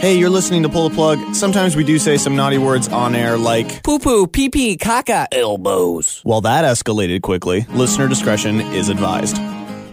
Hey, you're listening to Pull the Plug. Sometimes we do say some naughty words on air like, Poo poo, pee pee, caca, elbows. well, that escalated quickly. Listener discretion is advised.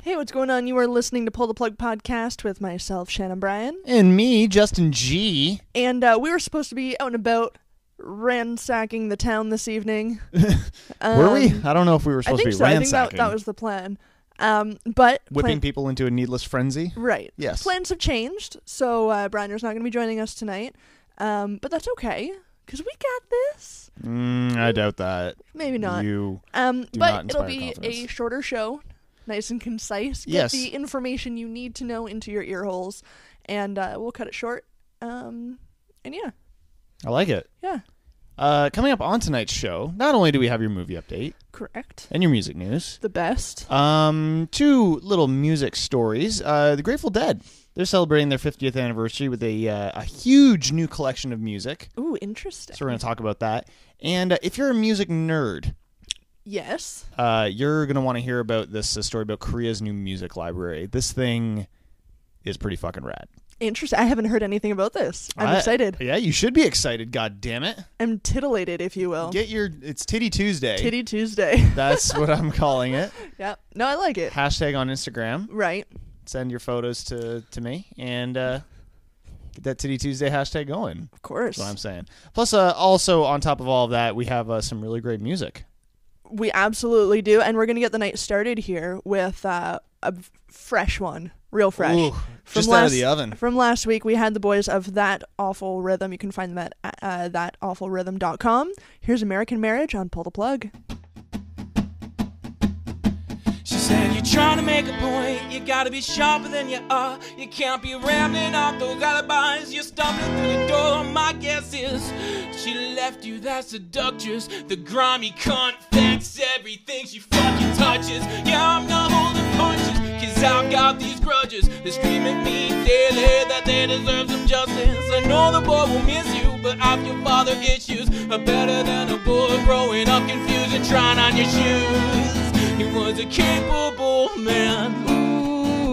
Hey, what's going on? You are listening to Pull the Plug podcast with myself, Shannon Bryan. And me, Justin G. And uh, we were supposed to be out and about ransacking the town this evening. Were we? Um, I don't know if we were I supposed think to be so. I think that, that was the plan. Um, but whipping plan- people into a needless frenzy. Right. Yes. Plans have changed, so uh, Brianer's not going to be joining us tonight. Um, but that's okay, because we got this. Mm, I doubt that. Maybe not. You. Um, but it'll be a shorter show, nice and concise. Get Yes. the information you need to know into your ear holes, and uh, we'll cut it short. Um, and yeah, I like it. yeah, Uh, coming up on tonight's show, not only do we have your movie update correct. and your music news, The best. um, two little music stories. Uh, the Grateful Dead. They're celebrating their 50th anniversary with a uh, a huge new collection of music. Ooh, interesting. So we're going to talk about that. And uh, if you're a music nerd, Yes. uh, you're going to want to hear about this uh, story about Korea's new music library. This thing is pretty fucking rad. Interesting. I haven't heard anything about this. I'm I- excited. Yeah, you should be excited. God damn it! I'm titillated, if you will. Get your it's Titty Tuesday. Titty Tuesday. That's what I'm calling it. yeah. No, I like it. Hashtag on Instagram. Right. Send your photos to to me and uh, get that Titty Tuesday hashtag going. Of course. That's what I'm saying. Plus, uh, also on top of all of that, we have uh, some really great music. We absolutely do, and we're gonna get the night started here with uh, a fresh one, real fresh. Ooh, From just out of last- the oven. From last week, we had the boys of That Awful Rhythm. You can find them at uh, thatawfulrhythm.com. Here's American Marriage on Pull the Plug. She said, You're trying to make a point. You gotta be sharper than you are. You can't be rambling off those alibis. You're stumbling through the door. My guess is she left you that seductress. The grimy cunt thinks everything she fucking touches. Yeah, I'm not holding punches. Cause I've got these grudges. Scream at me daily that they deserve some justice. I know the boy will miss you, but I've your father issues are better than a boy growing up confused and trying on your shoes. He was a capable man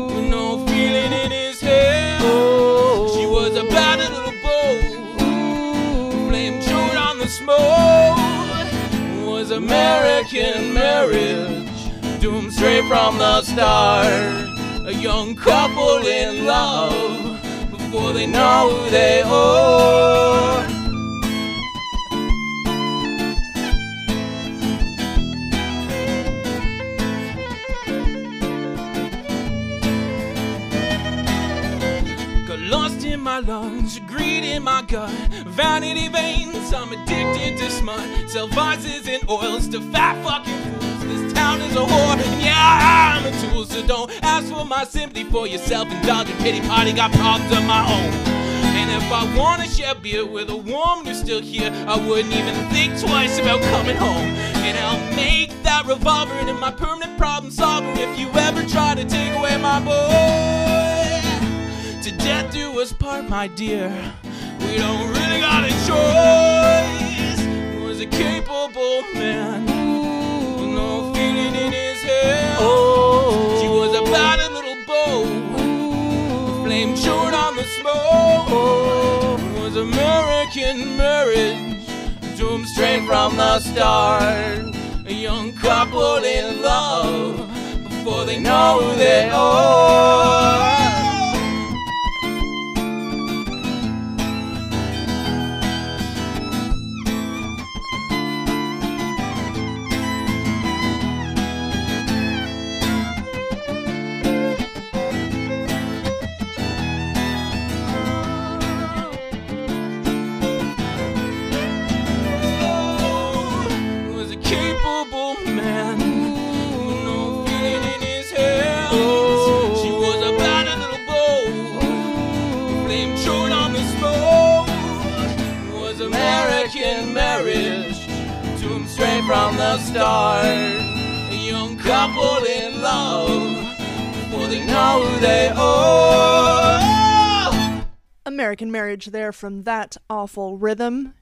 with no feeling in his head. She was a bad little beau, flame chewed on the smoke. Was American marriage straight from the start? A young couple in love before they know who they are. Got lost in my lungs, greed in my gut, vanity veins. I'm addicted to smut, sell vices and oils to fat fucking fools. Town is a whore, and yeah, I'm a tool. So don't ask for my sympathy for yourself. Indulgent pity party got problems of my own. And if I wanna share beer with a woman who's still here, I wouldn't even think twice about coming home. And I'll make that revolver into my permanent problem solver if you ever try to take away my boy. To death do us part, my dear. We don't really got a choice. Was a capable man his. She was a battered little beau, flame chewed on the smoke. It was American marriage, doomed straight from the start. A young couple in love before they know who they are. From the start. A young couple in love, before they know who they are. American Marriage there from That Awful Rhythm.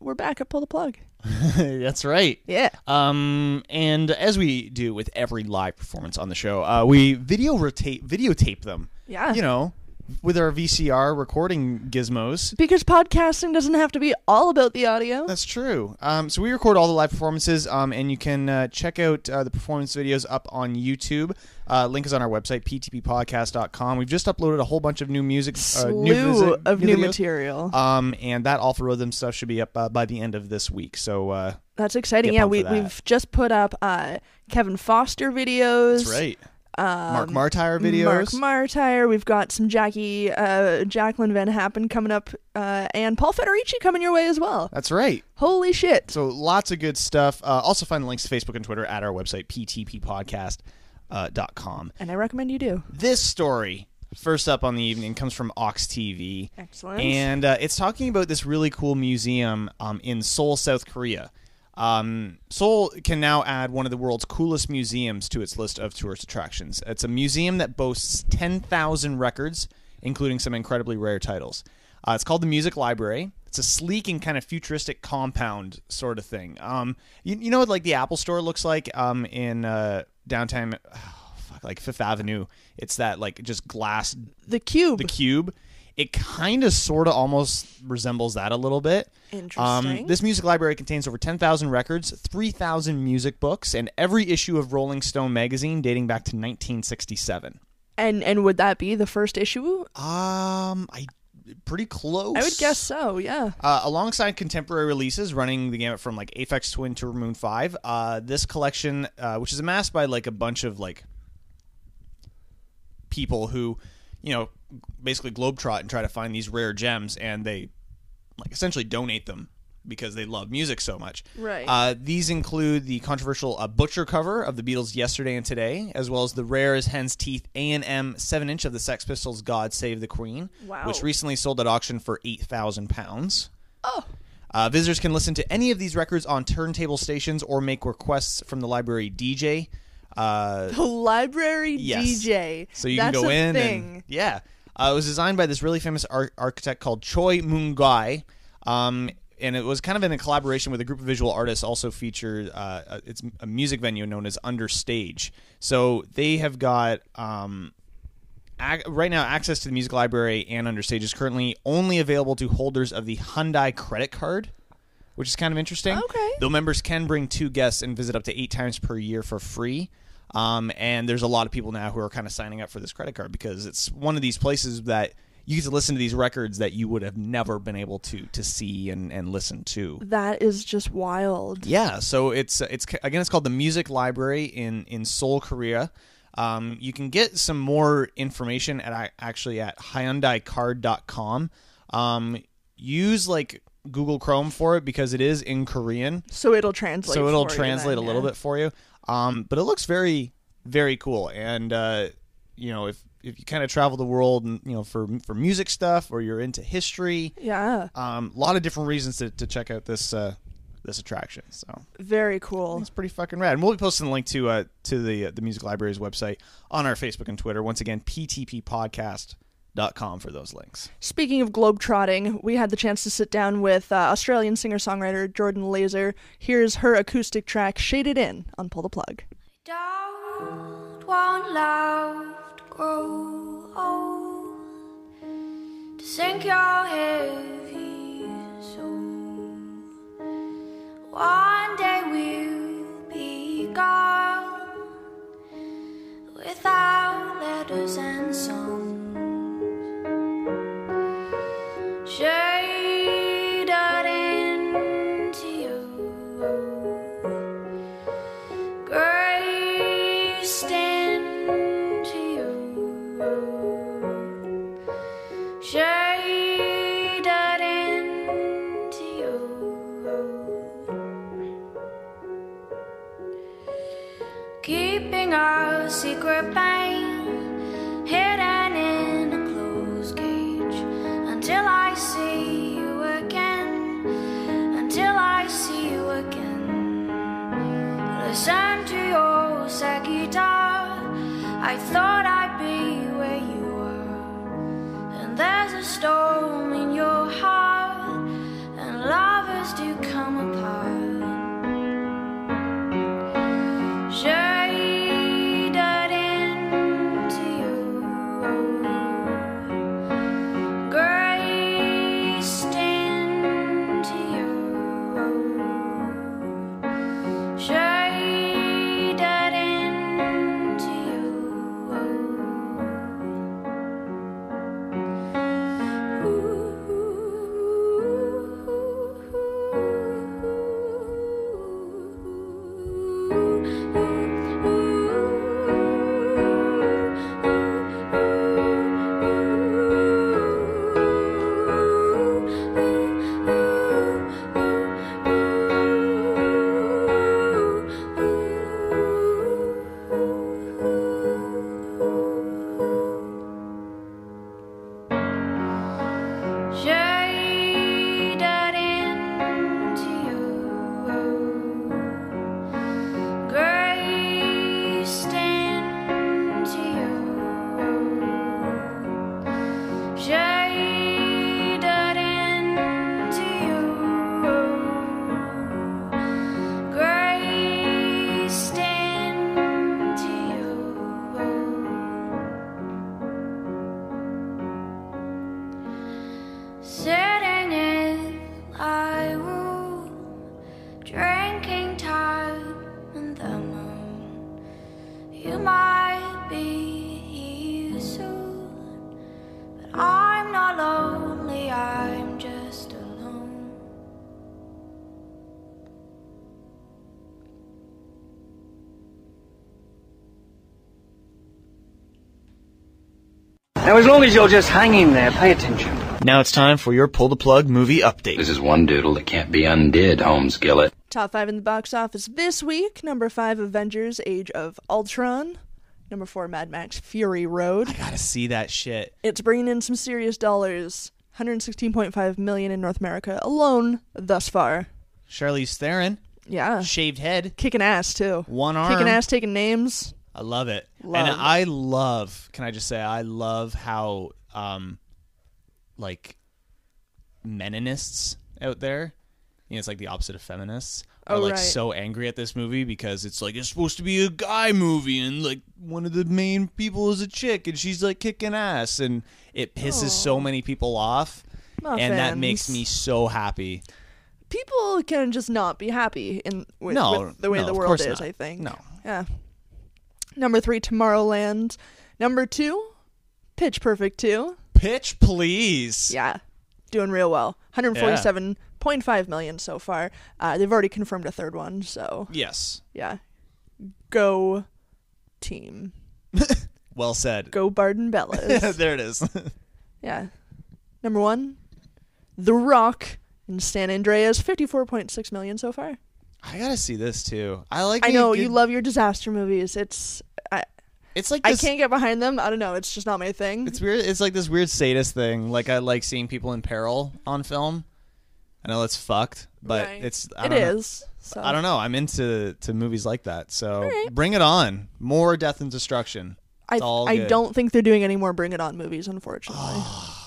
We're back at Pull the Plug. That's right. Yeah. Um, and as we do with every live performance on the show, uh, we video rotate, videotape them. Yeah. You know, with our VCR recording gizmos. Because podcasting doesn't have to be all about the audio. That's true. Um, so we record all the live performances, um, and you can uh, check out uh, the performance videos up on YouTube. Uh, link is on our website, ptppodcast.com. We've just uploaded a whole bunch of new music, uh, new, of new videos. material. Um, and that Awful Rhythm stuff should be up uh, by the end of this week. So uh, That's exciting. Yeah, we, we've just put up uh, Kevin Foster videos. that's right. Mark Um, Mark videos. Martyr. We've got some Jackie, uh, Jacqueline Van Happen coming up, uh, and Paul Federici coming your way as well. that's right. Holy shit! So lots of good stuff. Uh, also find the links to Facebook and Twitter at our website, ptppodcast.com. Uh, dot com. And I recommend you do. This story, first up on the evening, comes from Ox TV. Excellent. And uh, it's talking about this really cool museum um, in Seoul, South Korea. Um, Seoul can now add one of the world's coolest museums to its list of tourist attractions. It's a museum that boasts 10,000 records, including some incredibly rare titles. Uh, it's called the Music Library. It's a sleek and kind of futuristic compound sort of thing. Um, you, you know what like the Apple Store looks like um, in uh, downtown, oh, fuck, like Fifth Avenue. It's that like just glass the cube. the cube. It kind of, sort of, almost resembles that a little bit. Interesting. Um, this music library contains over 10,000 records, 3,000 music books, and every issue of Rolling Stone magazine dating back to 1967. and and would that be the first issue? Um, I pretty close. I would guess so. Yeah. Uh, alongside contemporary releases running the gamut from like Aphex Twin to Maroon 5, uh, this collection, uh, which is amassed by like a bunch of like people who, you know, basically globetrot and try to find these rare gems and they like essentially donate them because they love music so much. Right. Uh, these include the controversial uh, Butcher cover of the Beatles' "Yesterday and Today," as well as the rare as hen's teeth A and M seven inch of the Sex Pistols' "God Save the Queen," Wow. which recently sold at auction for eight thousand pounds. Oh. Uh, visitors can listen to any of these records on turntable stations or make requests from the library DJ. Uh, The library Yes. DJ. so you That's can go a in thing. and yeah, uh, it was designed by this really famous ar- architect called Choi Moon Gyu, um, and it was kind of in a collaboration with a group of visual artists. Also featured uh, uh, it's a music venue known as Understage. So they have got um, ac- right now access to the music library and Understage is currently only available to holders of the Hyundai credit card. Which is kind of interesting. Okay. Though members can bring two guests and visit up to eight times per year for free. Um, and there's a lot of people now who are kind of signing up for this credit card because it's one of these places that you get to listen to these records that you would have never been able to to see and, and listen to. That is just wild. Yeah, so it's it's again it's called the Music Library in in Seoul, Korea. Um, you can get some more information at actually at HyundaiCard.com. Um, use like Google Chrome for it because it is in Korean So it'll translate. so it'll translate then, a little yeah. bit for you. Um, but it looks very, very cool. And uh, you know, if if you kind of travel the world and you know for for music stuff or you're into history, Yeah. um, a lot of different reasons to, to check out this uh, this attraction. So Very cool. it's pretty fucking rad. And we'll be posting the link to uh, to the uh, the music library's website on our Facebook and Twitter. Once again, ptppodcast.com for those links. Speaking of globetrotting, we had the chance to sit down with uh, Australian singer songwriter Jordan Laser. Here's her acoustic track, Shaded In, on Pull the Plug. Don't want love to grow old, to sink your heavy soul. One day we'll do come apart. Now, as long as you're just hanging there, pay attention. Now it's time for your pull the plug movie update. This is one doodle that can't be undid, homeskillet. Top five in the box office this week. Number five, Avengers: Age of Ultron. Number four, Mad Max: Fury Road. I gotta see that shit. It's bringing in some serious dollars. 116.5 million in North America alone thus far. Charlize Theron, Yeah, shaved head, kicking ass too. one arm. Kicking ass, taking names. I love it. Love. And I love, can I just say, I love how, um, like, meninists out there, you know, it's like the opposite of feminists, are Oh, like right. so angry at this movie because it's like, it's supposed to be a guy movie and like one of the main people is a chick and she's like kicking ass and it pisses so many people off. And that makes me so happy. People can just not be happy in with, No, with the way no, the world is. not. I think. No. Yeah. Number three, Tomorrowland. Number two, Pitch Perfect two. Pitch, please. Yeah, doing real well. 147.5 million so far. Uh, they've already confirmed a third one, so Yes. yeah. Go team. Well said. Go Barden Bellas. there it is. yeah. Number one, The Rock in San Andreas. 54.6 million so far. I gotta see this too. I like. I know good- you love your disaster movies. It's I It's like I can't get behind them. I don't know. It's just not my thing. It's weird. It's like this weird sadist thing. Like I like seeing people in peril on film. I know it's fucked, but Right. it's I It don't know. is. So. I don't know. I'm into to movies like that. So right. bring it on. More death and destruction. I, It's all I don't think they're doing any more Bring It On movies, unfortunately. Ah.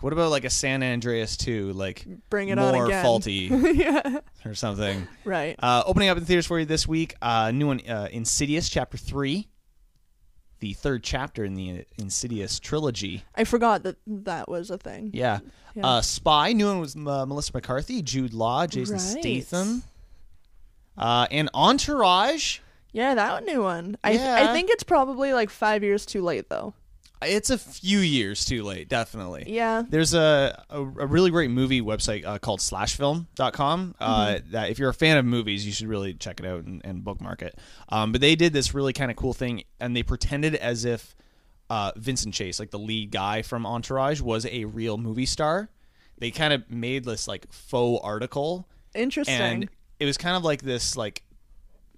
What about like a San Andreas 2? Like Bring it on more again. faulty yeah. or something. Right. Uh, opening up in theaters for you this week, uh, new one, uh, Insidious Chapter Three, the third chapter in the Insidious trilogy. I forgot that that was a thing. Yeah. Yeah. Uh, Spy, new one was uh, Melissa McCarthy, Jude Law, Jason Right. Statham, uh, and Entourage. Yeah, that one new one. I Yeah. I think it's probably like five years too late though. It's a few years too late, definitely. Yeah. There's a, a, a really great movie website uh, called slashfilm.com uh, Mm-hmm. that if you're a fan of movies, you should really check it out and, and bookmark it. Um, but they did this really kind of cool thing, and they pretended as if uh, Vincent Chase, like the lead guy from Entourage, was a real movie star. They kind of made this like faux article Interesting. and it was kind of like this like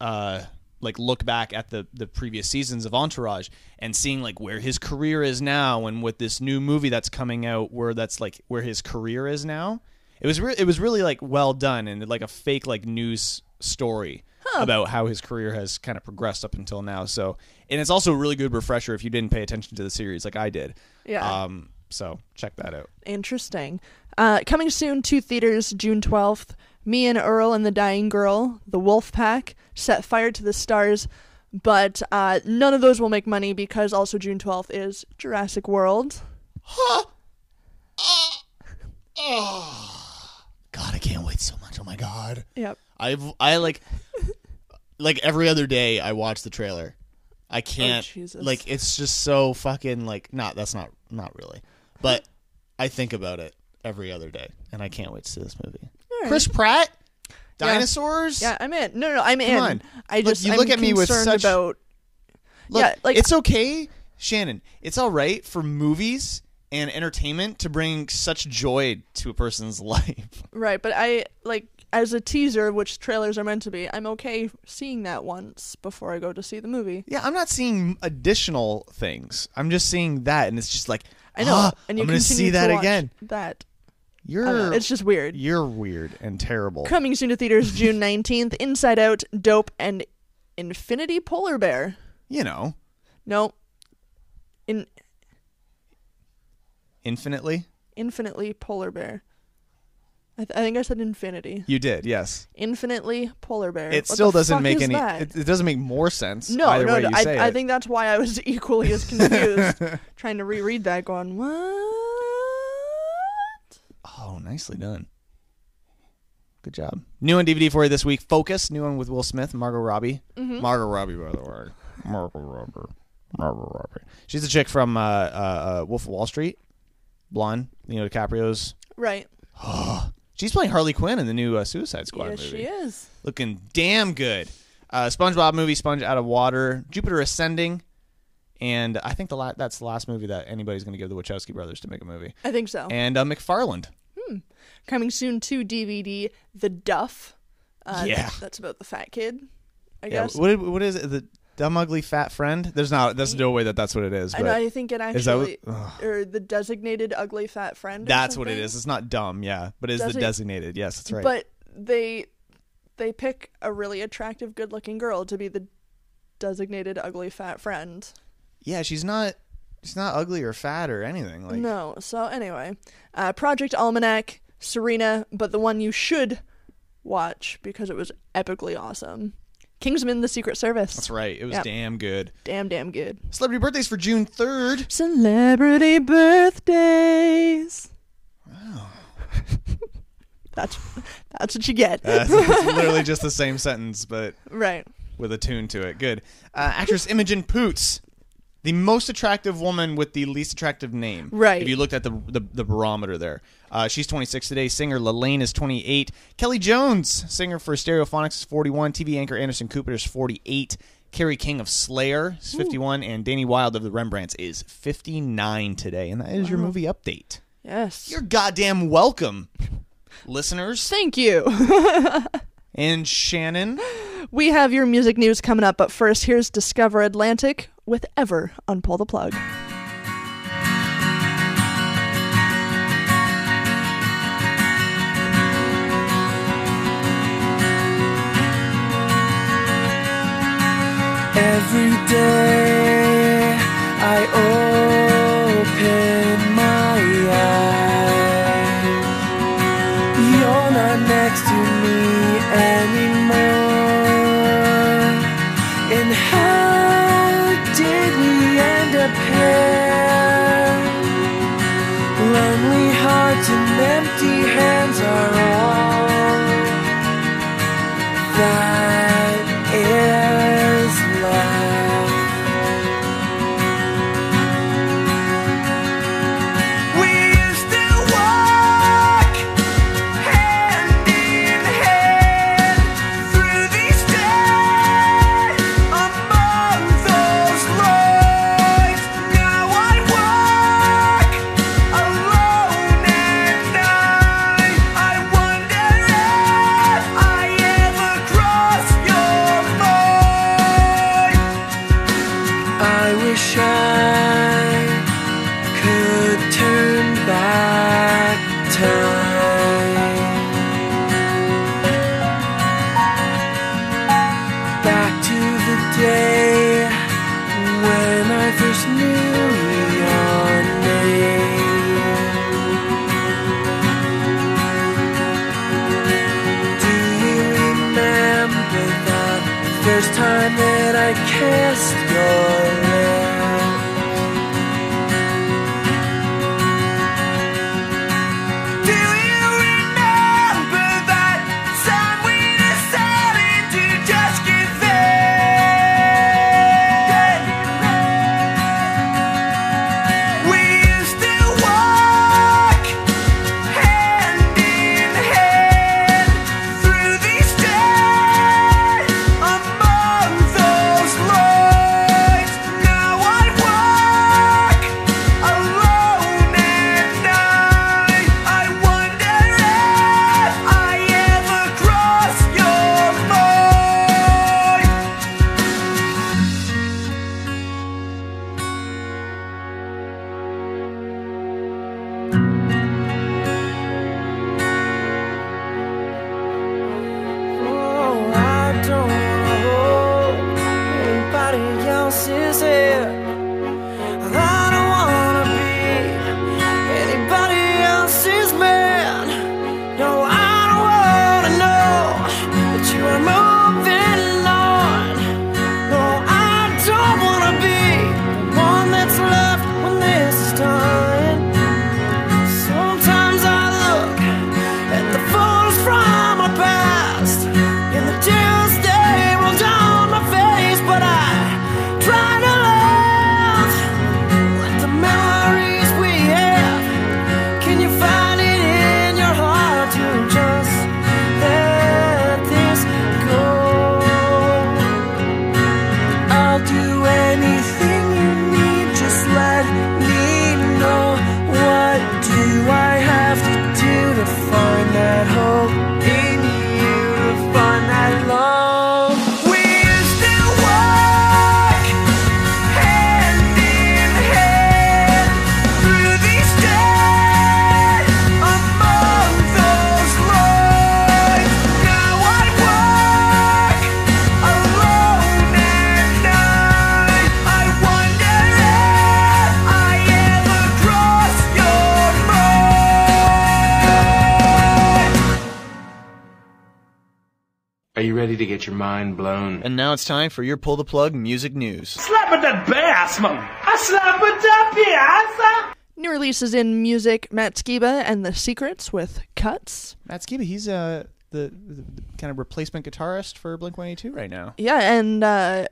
uh like look back at the the previous seasons of Entourage and seeing like where his career is now and with this new movie that's coming out where that's like where his career is now. It was re- it was really like well done and like a fake like news story about how his career has kind of progressed up until now. So, and it's also a really good refresher if you didn't pay attention to the series like I did. Yeah. Um so check that out. Interesting. Uh, coming soon to theaters June 12th. Me and Earl and the Dying Girl, The Wolf Pack, Set Fire to the Stars. But uh, none of those will make money because also June 12th is Jurassic World. God, I can't wait so much. Oh my god. Yep. I've I like like every other day I watch the trailer. I can't Oh, like it's just so fucking like not that's not not really. But I think about it every other day and I can't wait to see this movie. Chris Pratt? Dinosaurs? Yeah, I'm in. No, no, I'm Come in. on. I Look, just you I'm look at me with concerned such- about Look, Yeah, like- it's okay, Shannon. It's all right for movies and entertainment to bring such joy to a person's life. right, but I like as a teaser, which trailers are meant to be. I'm okay seeing that once before I go to see the movie. Yeah, I'm not seeing additional things. I'm just seeing that, and it's just like I know, "Ah, and you I'm gonna continue see that watch again. That You're it's just weird. you're weird and terrible. Coming soon to theaters June 19th. Inside Out, Dope, and Infinity Polar Bear. You know, No, in infinitely. infinitely Polar Bear. I, th- I think I said infinity. You did, yes. Infinitely Polar Bear. It What still doesn't make any. It, it doesn't make more sense. No, either no, way no. you I, say I it. think that's why I was equally as confused, trying to reread that, going, "What?" Nicely done. Good job. New on DVD for you this week. Focus. New one with Will Smith, Margot Robbie. Mm-hmm. Margot Robbie, by the way. Margot Robbie. Margot Robbie. She's the chick from uh, uh, uh, Wolf of Wall Street. Blonde. Leo DiCaprio's. Right. She's playing Harley Quinn in the new uh, Suicide Squad yes, movie. she is. Looking damn good. Uh, SpongeBob movie, Sponge Out of Water. Jupiter Ascending. and I think the la- that's the last movie that anybody's going to give the Wachowski brothers to make a movie. I think so. And uh, McFarland. Coming soon to DVD, The Duff. Uh, Yeah. That's about the fat kid, I Yeah, guess. what what is it? The dumb ugly fat friend? There's not. There's no way that that's what it is. I know. I think it Is that what- actually, or the designated ugly fat friend. that's what it is. It's not dumb. Yeah, but it's the designated. Yes, that's right. But they they pick a really attractive, good-looking girl to be the designated ugly fat friend. yeah, she's not. She's not ugly or fat or anything. Like no. So anyway, uh, Project Almanac, Serena, but the one you should watch because it was epically awesome. Kingsman: The Secret Service. that's right. It was Yep. damn good. Damn, damn good. Celebrity birthdays for June third. Celebrity birthdays. Wow. that's that's what you get. That's, it's literally just the same sentence, but right. with a tune to it. Good. Uh, actress Imogen Poots, the most attractive woman with the least attractive name. Right. If you looked at the the, the barometer there, uh, she's 26 today. Singer Lalaine is 28. Kelly Jones, singer for Stereophonics, is 41. TV anchor Anderson Cooper is 48. Kerry King of Slayer is 51, and Danny Wilde of the Rembrandts is 59 today. And that is your movie update. Yes. You're goddamn welcome, listeners. Thank you. And Shannon. We have your music news coming up, but first, here's Discover Atlantic with Ever on Pull the Plug. Every day Back to the day when I first knew your name. Do you remember the first time that I kissed your mind blown? And now it's time for your pull the plug music news. Slap at that bass, man. I slap at that bass. New releases in music: Matt Skiba and the Secrets with Cuts. Matt Skiba, he's uh, the, the, the kind of replacement guitarist for Blink 182 right now. Yeah, and uh,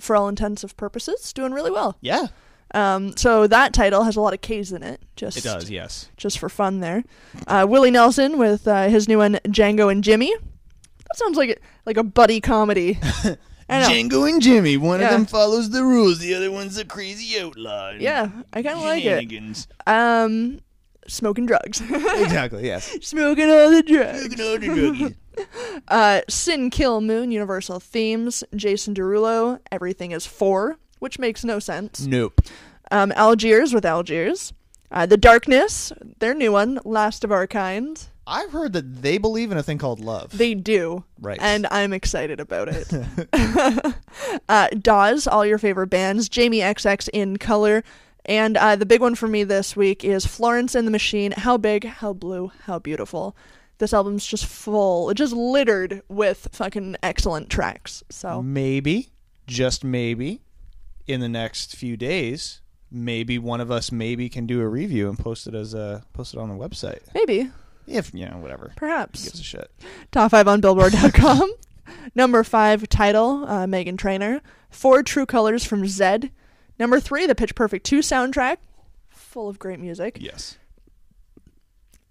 for all intents and purposes, doing really well. Yeah, Um, so that title has a lot of K's in it. Just it does. Yes. just for fun there. Uh, Willie Nelson with uh, his new one, Django and Jimmy. That sounds like a, like a buddy comedy. I know. Django and Jimmy. One Yeah. of them follows the rules. The other one's a crazy outlaw. Yeah, I kind of like it. Shenanigans. Um, smoking drugs. Exactly. Yes. smoking all the drugs. At all the druggies. Uh, Sun Kil Moon, Universal Themes, Jason Derulo, Everything is Four, which makes no sense. nope. Um, Algiers with Algiers. Uh, the Darkness, their new one, Last of Our Kind. I've heard that they believe in a thing called love. They do. Right. And I'm excited about it. uh, Dawes, all your favorite bands. Jamie XX in color. And uh, the big one for me this week is Florence and the Machine. How big, how blue, how beautiful. This album's just full, just littered with fucking excellent tracks. So maybe, just maybe, in the next few days, maybe one of us maybe can do a review and post it as a post it on the website. maybe, If you know, whatever. perhaps. Gives a shit. Top five on Billboard.com. Number five title, uh, Meghan Trainor. Four True Colors from Zedd. Number three, the Pitch Perfect 2 soundtrack. Full of great music. Yes.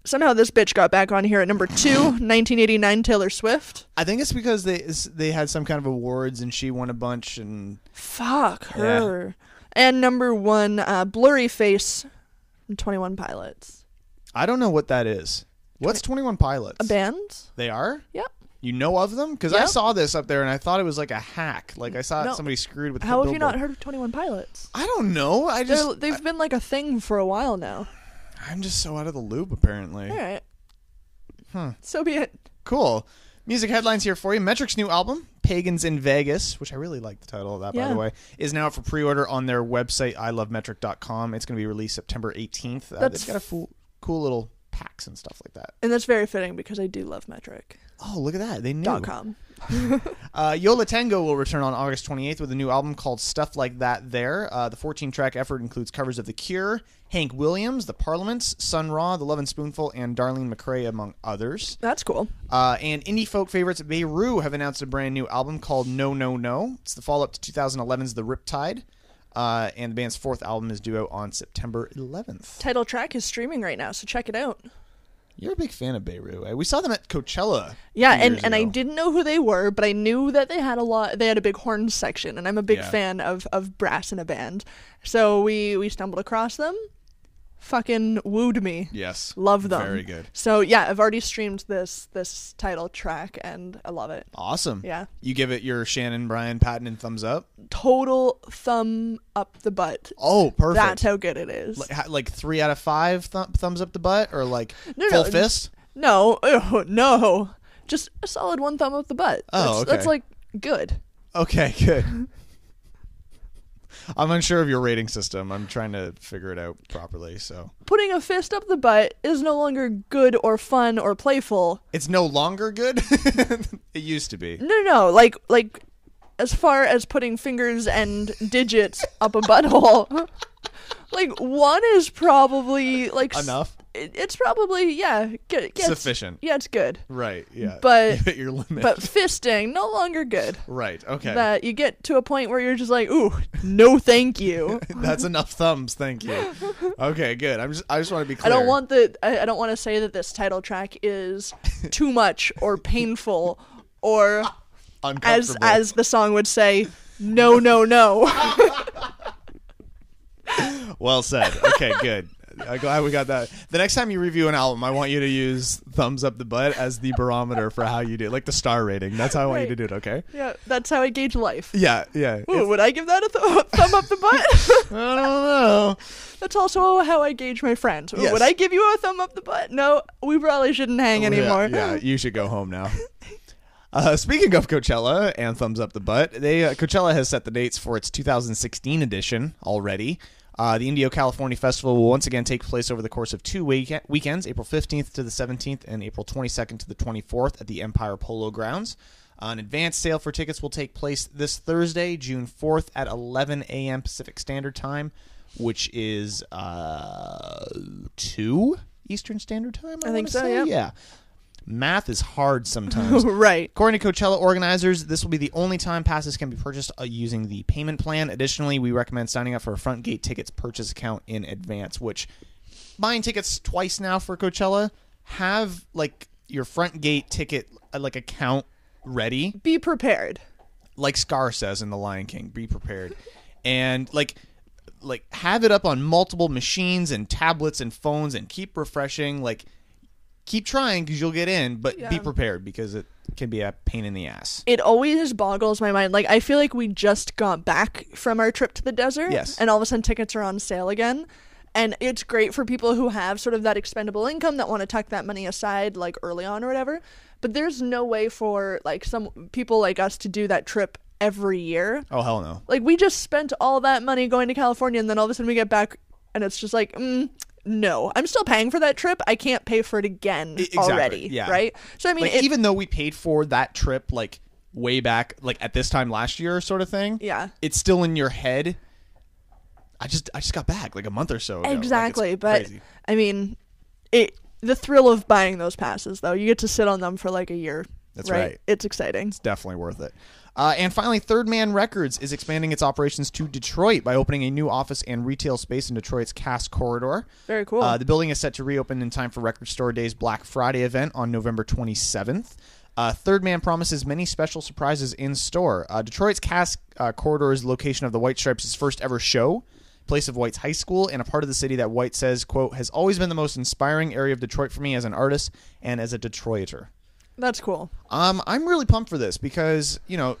Somehow this bitch got back on here at number two, 1989 Taylor Swift. I think it's because they they had some kind of awards and she won a bunch and Fuck her. And number one, uh, Blurry Face from 21 Pilots. I don't know what that is. What's Twenty One Pilots? A band? They are. Yep. You know of them? Because I Yep. saw this up there and I thought it was like a hack. Like I saw No. somebody screwed with. The. How the have you not billboard. heard of 21 Pilots? I don't know. I They're, just they've been like a thing for a while now. I'm just so out of the loop. Apparently. All right. Huh. So be it. Cool. Music headlines here for you. Metric's new album, Pagans in Vegas, which I really like the title of that, by Yeah. the way, is now out for pre order on their website, ilovemetric.com. It's going to be released September 18th. Uh, That's they've got a full, cool little packs and stuff like that. And that's very fitting because I do love Metric. Oh, look at that. They knew. Dot com. Uh, Yo La Tengo will return on August 28th with a new album called Stuff Like That There. Uh, the 14 track effort includes covers of The Cure, Hank Williams, The Parliaments, Sun Ra, The Lovin' Spoonful, and Darlene McCrea, among others. That's cool. Uh, and indie folk favorites Beirut have announced a brand new album called No No No. It's the follow up to 2011's The Riptide. Uh, and the band's fourth album is due out on September 11th. Title track is streaming right now, so check it out. You're a big fan of Beirut. eh? We saw them at Coachella. Yeah, and, and I didn't know who they were, but I knew that they had a lot. They had a big horn section, and I'm a big Yeah. fan of of brass in a band. So we we stumbled across them. Fucking wooed me. Yes. Love them. Very good. So yeah, I've already streamed this this title track, and I love it. Awesome. Yeah. You give it your Shannon, Brian, Patton, and thumbs up? Total thumb up the butt. Oh, perfect. That's how good it is. like, like three out of five thumbs up the butt, or like No, full no, fist. No, no, just a solid one thumb up the butt. Oh, that's, okay. that's like good. Okay, good. I'm unsure of your rating system. I'm trying to figure it out properly. So Putting a fist up the butt is no longer good or fun or playful. it's no longer good. it used to be. No, no, no. Like, like, as far as putting fingers and digits up a butthole, like one is probably like Enough? It- it's probably yeah, good, it's- Sufficient. Yeah, it's good. Right. Yeah. But- you hit your limit. But fisting no longer good. right. Okay. That you get to a point where you're just like, ooh, no, thank you. That's enough thumbs. Thank you. Okay. Good. I'm just. I just want to be clear. I don't want the. I, I don't want to say that this title track is too much or painful or as as the song would say, no, no, no. Well said. Okay, good. I'm glad we got that. The next time you review an album, I want you to use thumbs up the butt as the barometer for how you do, it. like the star rating. That's how I want you to do it. Okay. yeah, that's how I gauge life. Yeah. Yeah. Ooh, would I give that a th- thumb up the butt? I don't know. that's also how I gauge my friends. Yes. Would I give you a thumb up the butt? No, we probably shouldn't hang anymore. Yeah, yeah, you should go home now. Uh, speaking of Coachella and thumbs up the butt, they uh, Coachella has set the dates for its 2016 edition already. Uh, the Indio California Festival will once again take place over the course of two week- weekends, April 15th to the 17th and April 22nd to the 24th at the Empire Polo Grounds. An advance sale for tickets will take place this Thursday, June 4th at 11 a.m. Pacific Standard Time, which is uh, 2 Eastern Standard Time. I, I think so, yeah. Yeah. Math is hard sometimes. right. According to Coachella organizers, this will be the only time passes can be purchased uh, using the payment plan. Additionally, we recommend signing up for a front gate tickets purchase account in advance, which buying tickets twice now for Coachella, have like your front gate ticket uh, like account ready. Be prepared. Like Scar says in The Lion King, be prepared. And like like have it up on multiple machines and tablets and phones and keep refreshing like keep trying because you'll get in, but be prepared because it can be a pain in the ass. It always boggles my mind. Like I feel like we just got back from our trip to the desert, Yes. and all of a sudden tickets are on sale again. And it's great for people who have sort of that expendable income that want to tuck that money aside like early on or whatever. But there's no way for like some people like us to do that trip every year. Oh hell no. Like we just spent all that money going to California and then all of a sudden we get back and it's just like, mm, no, I'm still paying for that trip. I can't pay for it again exactly, already, yeah. right? So I mean, like it, even though we paid for that trip like way back like at this time last year sort of thing yeah, it's still in your head i just i just got back like a month or so ago. Like, exactly. but crazy. I mean, it the thrill of buying those passes though, you get to sit on them for like a year. That's right. It's exciting. it's definitely worth it uh, and finally third man records is expanding its operations to detroit by opening a new office and retail space in detroit's cass corridor Very cool. Uh, the building is set to reopen in time for Record Store Day's Black Friday event on November 27th. Uh, Third Man promises many special surprises in store. Uh, Detroit's Cass uh, Corridor is the location of the White Stripes' first ever show, place of White's high school, and a part of the city that White says, quote, has always been the most inspiring area of Detroit for me as an artist and as a Detroiter. That's cool. Um, I'm really pumped for this because you know,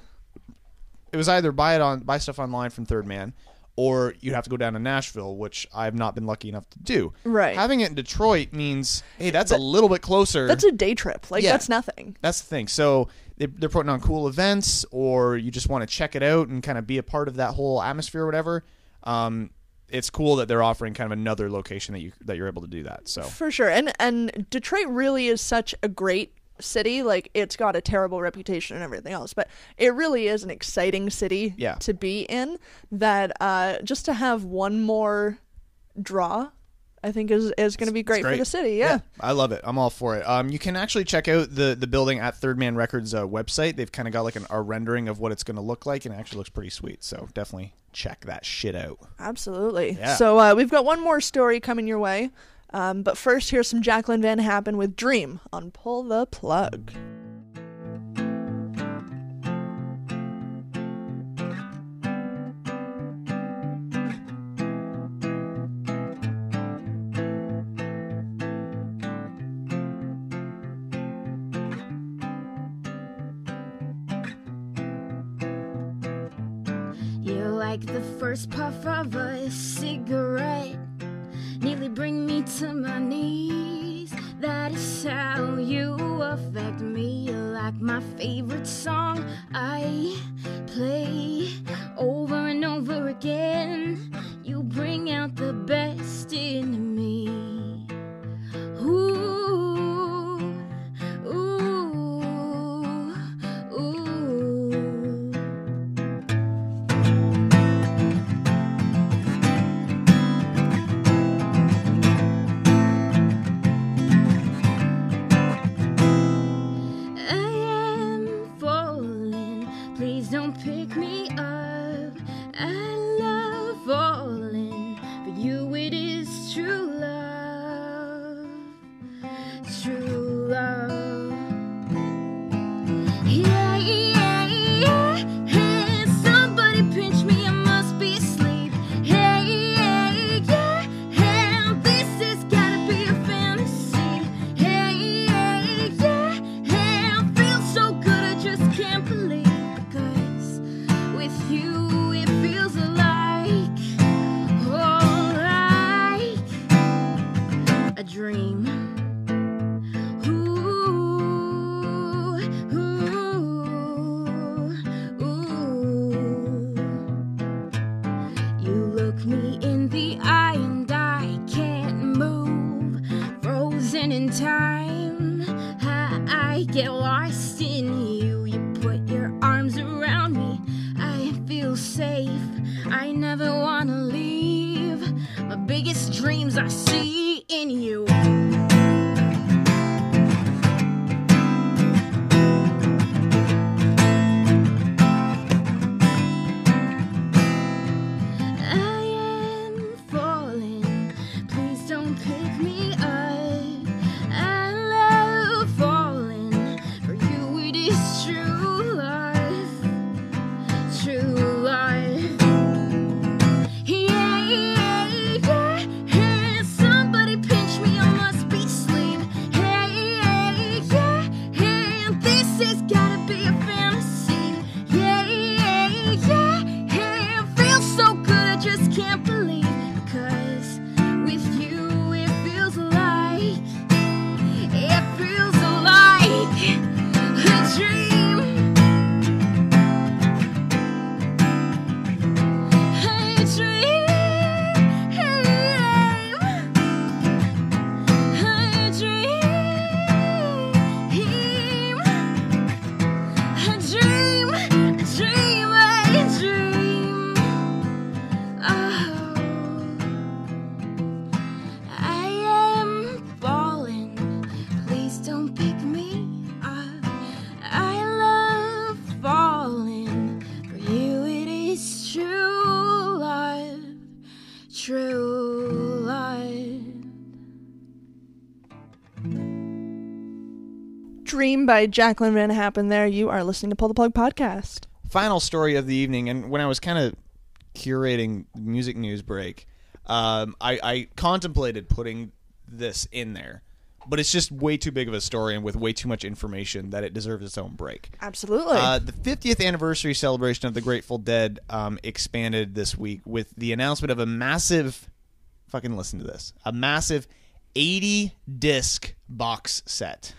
it was either buy it on buy stuff online from Third Man, or you'd have to go down to Nashville, which I've not been lucky enough to do. Right. Having it in Detroit means hey, that's a little bit closer. That's a day trip. Like Yeah. that's nothing. That's the thing. So they, they're putting on cool events, or you just want to check it out and kind of be a part of that whole atmosphere or whatever. Um, it's cool that they're offering kind of another location that you that you're able to do that. So For sure. And and Detroit really is such a great city. Like it's got a terrible reputation and everything else, but it really is an exciting city Yeah. to be in that uh just to have one more draw I think is is going to be great, for the city. Yeah. I love it. I'm all for it. Um, you can actually check out the the building at Third Man Records uh, website. They've kind of got like an, a rendering of what it's going to look like, and it actually looks pretty sweet. So definitely check that shit out. Absolutely. Yeah. So uh, we've got one more story coming your way. Um, but first, here's some Jacqueline Van Happen with Dream on Pull the Plug. You're like the first puff of a cigarette, to my knees. That is how you affect me. Like my favorite song I time. I, I get lost in you. You put your arms around me. I feel safe. I never wanna leave. My biggest dreams I see in you. Dream by Jacqueline Van Happen there. You are listening to Pull the Plug podcast. Final story of the evening, and when I was kind of curating music news break, um, I, I contemplated putting this in there, but it's just way too big of a story and with way too much information that it deserves its own break. Absolutely. Uh, the 50th anniversary celebration of the Grateful Dead um, expanded this week with the announcement of a massive, fucking listen to this, a massive 80 disc box set.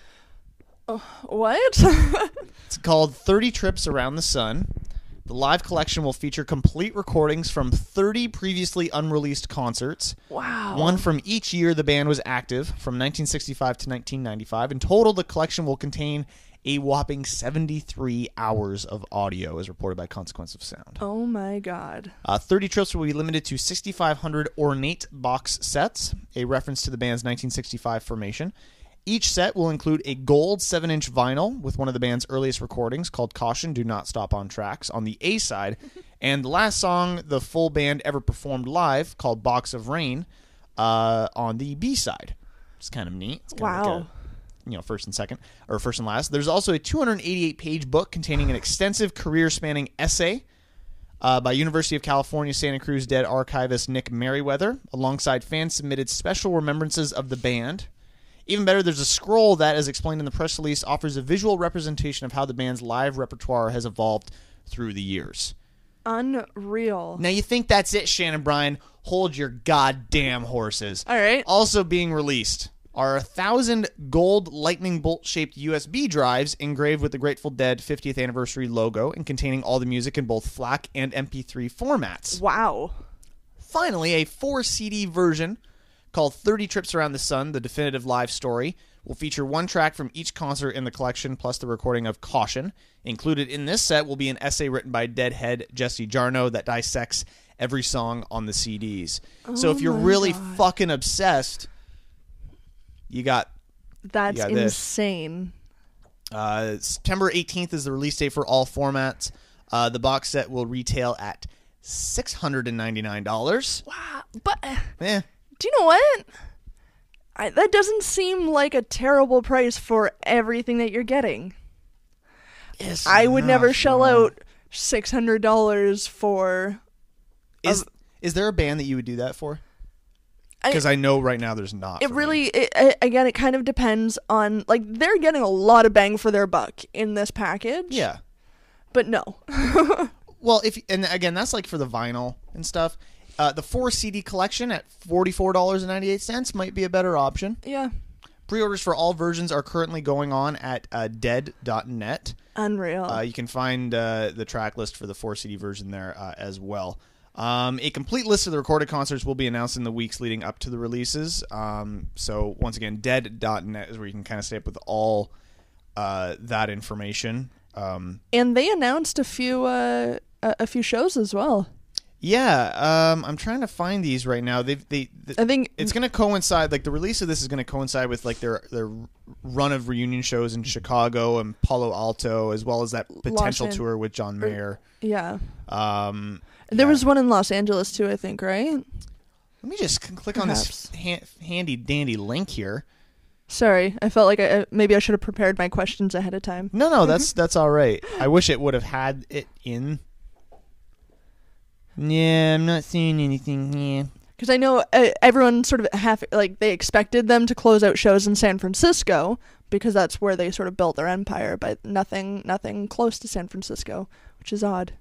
What? It's called 30 Trips Around the Sun. The live collection will feature complete recordings from 30 previously unreleased concerts. Wow. One from each year the band was active, from 1965 to 1995. In total, the collection will contain a whopping 73 hours of audio, as reported by Consequence of Sound. oh my god. Uh, 30 trips will be limited to 6,500 ornate box sets, a reference to the band's 1965 formation. Each set will include a gold 7 inch vinyl with one of the band's earliest recordings called Caution Do Not Stop on Tracks on the A side, and the last song the full band ever performed live called Box of Rain uh, on the B side. It's kind of neat. It's kind of Wow. like a, you know, first and second, or first and last. There's also a 288 page book containing an extensive career spanning essay uh, by University of California Santa Cruz dead archivist Nick Meriwether, alongside fan submitted special remembrances of the band. Even better, there's a scroll that, as explained in the press release, offers a visual representation of how the band's live repertoire has evolved through the years. Unreal. Now, you think that's it, Shannon Bryan? Hold your goddamn horses. All right. Also being released are a thousand gold lightning bolt shaped USB drives engraved with the Grateful Dead 50th anniversary logo and containing all the music in both FLAC and MP3 formats. Wow. Finally, a 4 CD version called 30 Trips Around the Sun, the definitive live story, will feature one track from each concert in the collection plus the recording of Caution. Included in this set will be an essay written by Deadhead Jesse Jarnow that dissects every song on the CDs. so Oh if you're really God. fucking obsessed, you got That's You got insane. uh, September 18th is the release date for all formats. Uh, the box set will retail at $699. Wow. But uh, Eh, do you know what? I, that doesn't seem like a terrible price for everything that you're getting. Yes, I would never shell out six hundred dollars for. Is is there a band that you would do that for? Because I, know right now there's not. It really, it, again, it kind of depends on like they're getting a lot of bang for their buck in this package. Yeah. but no. Well, if and again that's like for the vinyl and stuff. Uh, the four CD collection at forty four dollars and ninety eight cents might be a better option. yeah, Pre-orders for all versions are currently going on at uh, dead.net. unreal. Uh, you can find uh, the track list for the four CD version there uh, as well. Um, a complete list of the recorded concerts will be announced in the weeks leading up to the releases. Um, so once again, dead.net is where you can kind of stay up with all uh, that information. Um, and they announced a few uh, a, a few shows as well. Yeah, um, I'm trying to find these right now. They've they. th- I think it's going to coincide. Like the release of this is going to coincide with like their their run of reunion shows in Chicago and Palo Alto, as well as that potential An- tour with John Mayer. Yeah. Um, There was one in Los Angeles too, I think, right? let me just click on this ha- handy dandy link here. Sorry, I felt like I, maybe I should have prepared my questions ahead of time. No, no, that's that's all right. I wish it would have had it in. Yeah, I'm not seeing anything here. Because I know uh, everyone sort of half like they expected them to close out shows in San Francisco because that's where they sort of built their empire, but nothing, nothing close to San Francisco, which is odd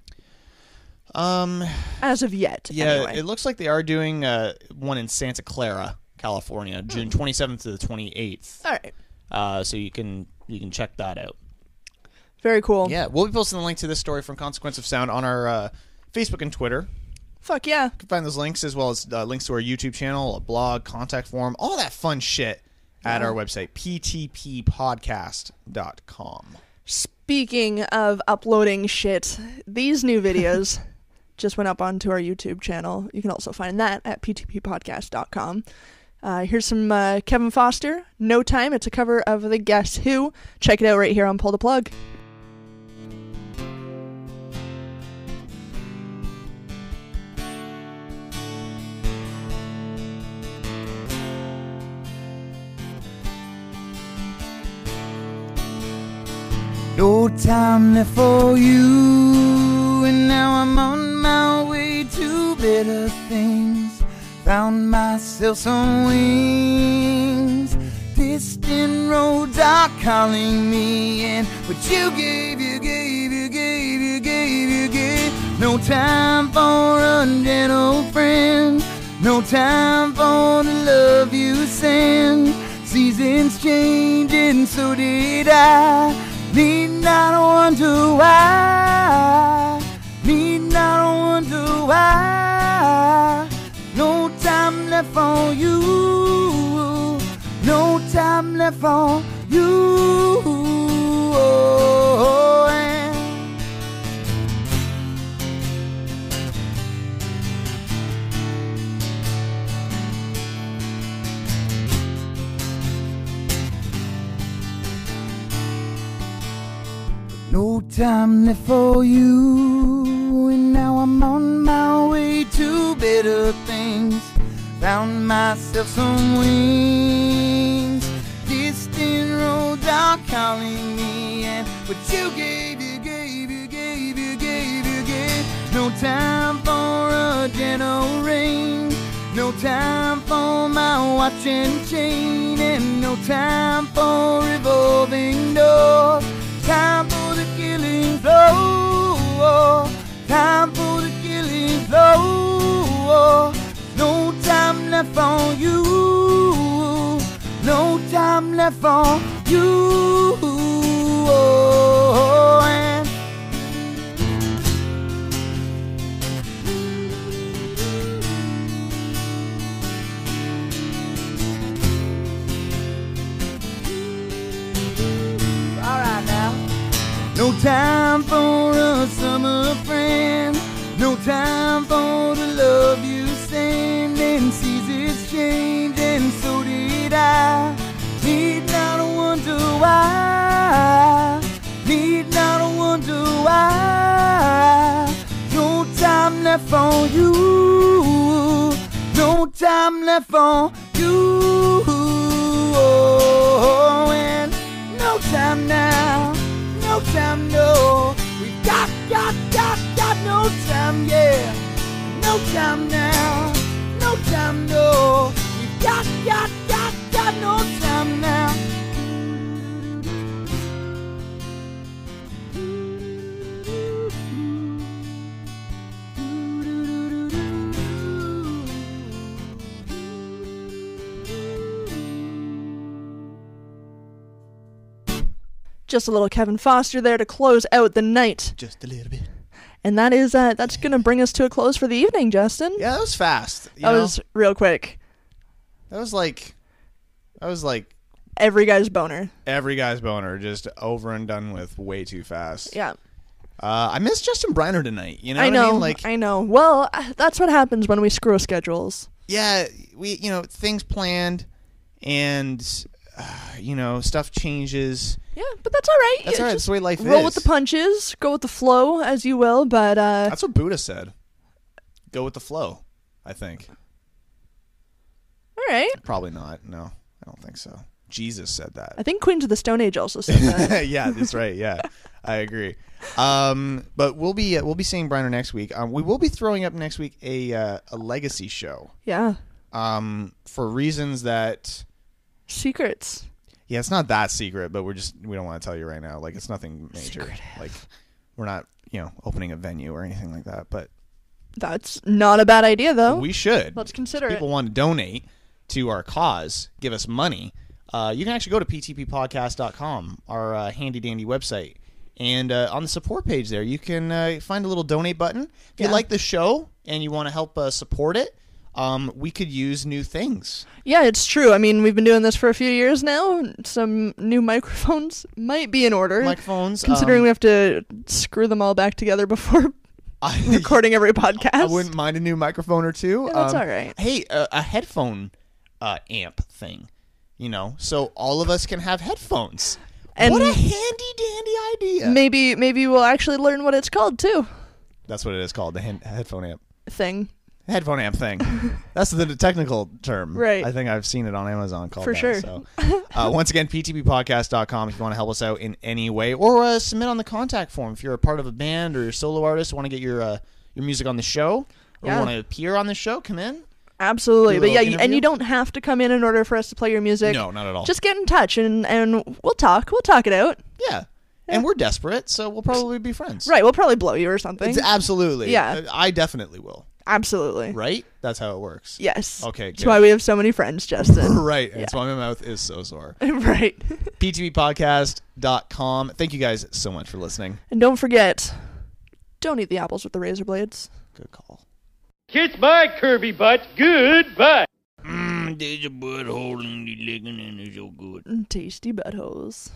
Um, as of yet. yeah, anyway. it looks like they are doing uh, one in Santa Clara, California, Hmm. June 27th to the 28th. All right, Uh, so you can you can check that out. very cool. Yeah, we'll be posting the link to this story from Consequence of Sound on our uh, Facebook and Twitter. Fuck yeah. You can find those links as well as uh, links to our YouTube channel, a blog, contact form, all that fun shit at our website, ptppodcast.com. Speaking of uploading shit, these new videos just went up onto our YouTube channel. You can also find that at ptppodcast.com. Uh, here's some uh, Kevin Foster, No Time. It's a cover of the Guess Who. Check it out right here on Pull the Plug. No time left for you, and now I'm on my way to better things. Found myself some wings. Distant roads are calling me, in. what you gave, you gave, you gave, you gave, you gave. No time for ungentle friends. No time for the love you send. Seasons changing, so did I. Need not wonder why. Need not wonder why. No time left for you. No time left for you. No time left for you, and now I'm on my way to better things. Found myself some wings. Distant roads are calling me, and what you gave, you gave, you gave, you gave, you gave. No time for a gentle rain. No time for my watch and chain, and no time for revolving doors. Time killing floor. Oh. Time for the killing floor. Oh. No time left for you. No time left for you. Left for you. Oh, and no time now. No time, no. We got, got, got, got no time, yeah. No time now. Just a little Kevin Foster there to close out the night. Just a little bit. And that is uh, that's gonna bring us to a close for the evening, Justin. Yeah, that was fast. you That know? was real quick. That was like, that was like Every guy's boner. every guy's boner, just over and done with way too fast. Yeah. Uh, I miss Justin Briner tonight. You know, I what know. I mean? Like, I know. Well, uh, that's what happens when we screw schedules. yeah, we you know things planned, and uh, you know stuff changes. Yeah, but that's all right. That's all right. That's the way life roll is. with the punches, go with the flow as you will. But uh, That's what Buddha said. Go with the flow. I think. all right. Probably not. No, I don't think so. Jesus said that. I think Queens of the Stone Age also said that. yeah, that's right. Yeah, I agree. Um, but we'll be uh, we'll be seeing Briner next week. Um, we will be throwing up next week a uh, a legacy show. yeah. Um, for reasons that Secrets. yeah, it's not that secret, but we're just we don't want to tell you right now. Like it's nothing major. Like we're not you know opening a venue or anything like that. But That's not a bad idea, though. we should. Let's consider If people it. want to donate to our cause, give us money. Uh, you can actually go to ptppodcast.com, our uh, handy dandy website, and uh, on the support page there, you can uh, find a little donate button. If you like the show and you want to help uh, support it, um, we could use new things. Yeah, it's true. I mean, we've been doing this for a few years now. Some new microphones might be in order. Microphones, Considering um, we have to screw them all back together before recording every podcast. I wouldn't mind a new microphone or two. Yeah, that's Um, all right. Hey, a, a headphone uh, amp thing, you know, so all of us can have headphones. And what a handy dandy idea! Maybe maybe we'll actually learn what it's called too. That's what it is called, the hen- headphone amp. Thing. Headphone amp thing. That's the technical term. Right. I think I've seen it on Amazon called For that, sure. So, uh, once again, ptppodcast.com if you want to help us out in any way or uh, submit on the contact form if you're a part of a band or you're a solo artist, want to get your uh, your music on the show or Yeah. want to appear on the show, come in. Absolutely. But yeah, you, and you don't have to come in in order for us to play your music. No, not at all. Just get in touch and and we'll talk. We'll talk it out. Yeah. And we're desperate, so we'll probably be friends. Right, we'll probably blow you or something. It's absolutely. Yeah. I definitely will. Absolutely. Right? That's how it works. Yes. Okay, That's good. why we have so many friends, Justin. right. That's why my mouth is so sore. right. ptppodcast.com. Thank you guys so much for listening. And don't forget, don't eat the apples with the razor blades. Good call. Kiss my curvy butt. Goodbye. Mmm, there's a butthole in the licking and it's so good. Mm, tasty buttholes.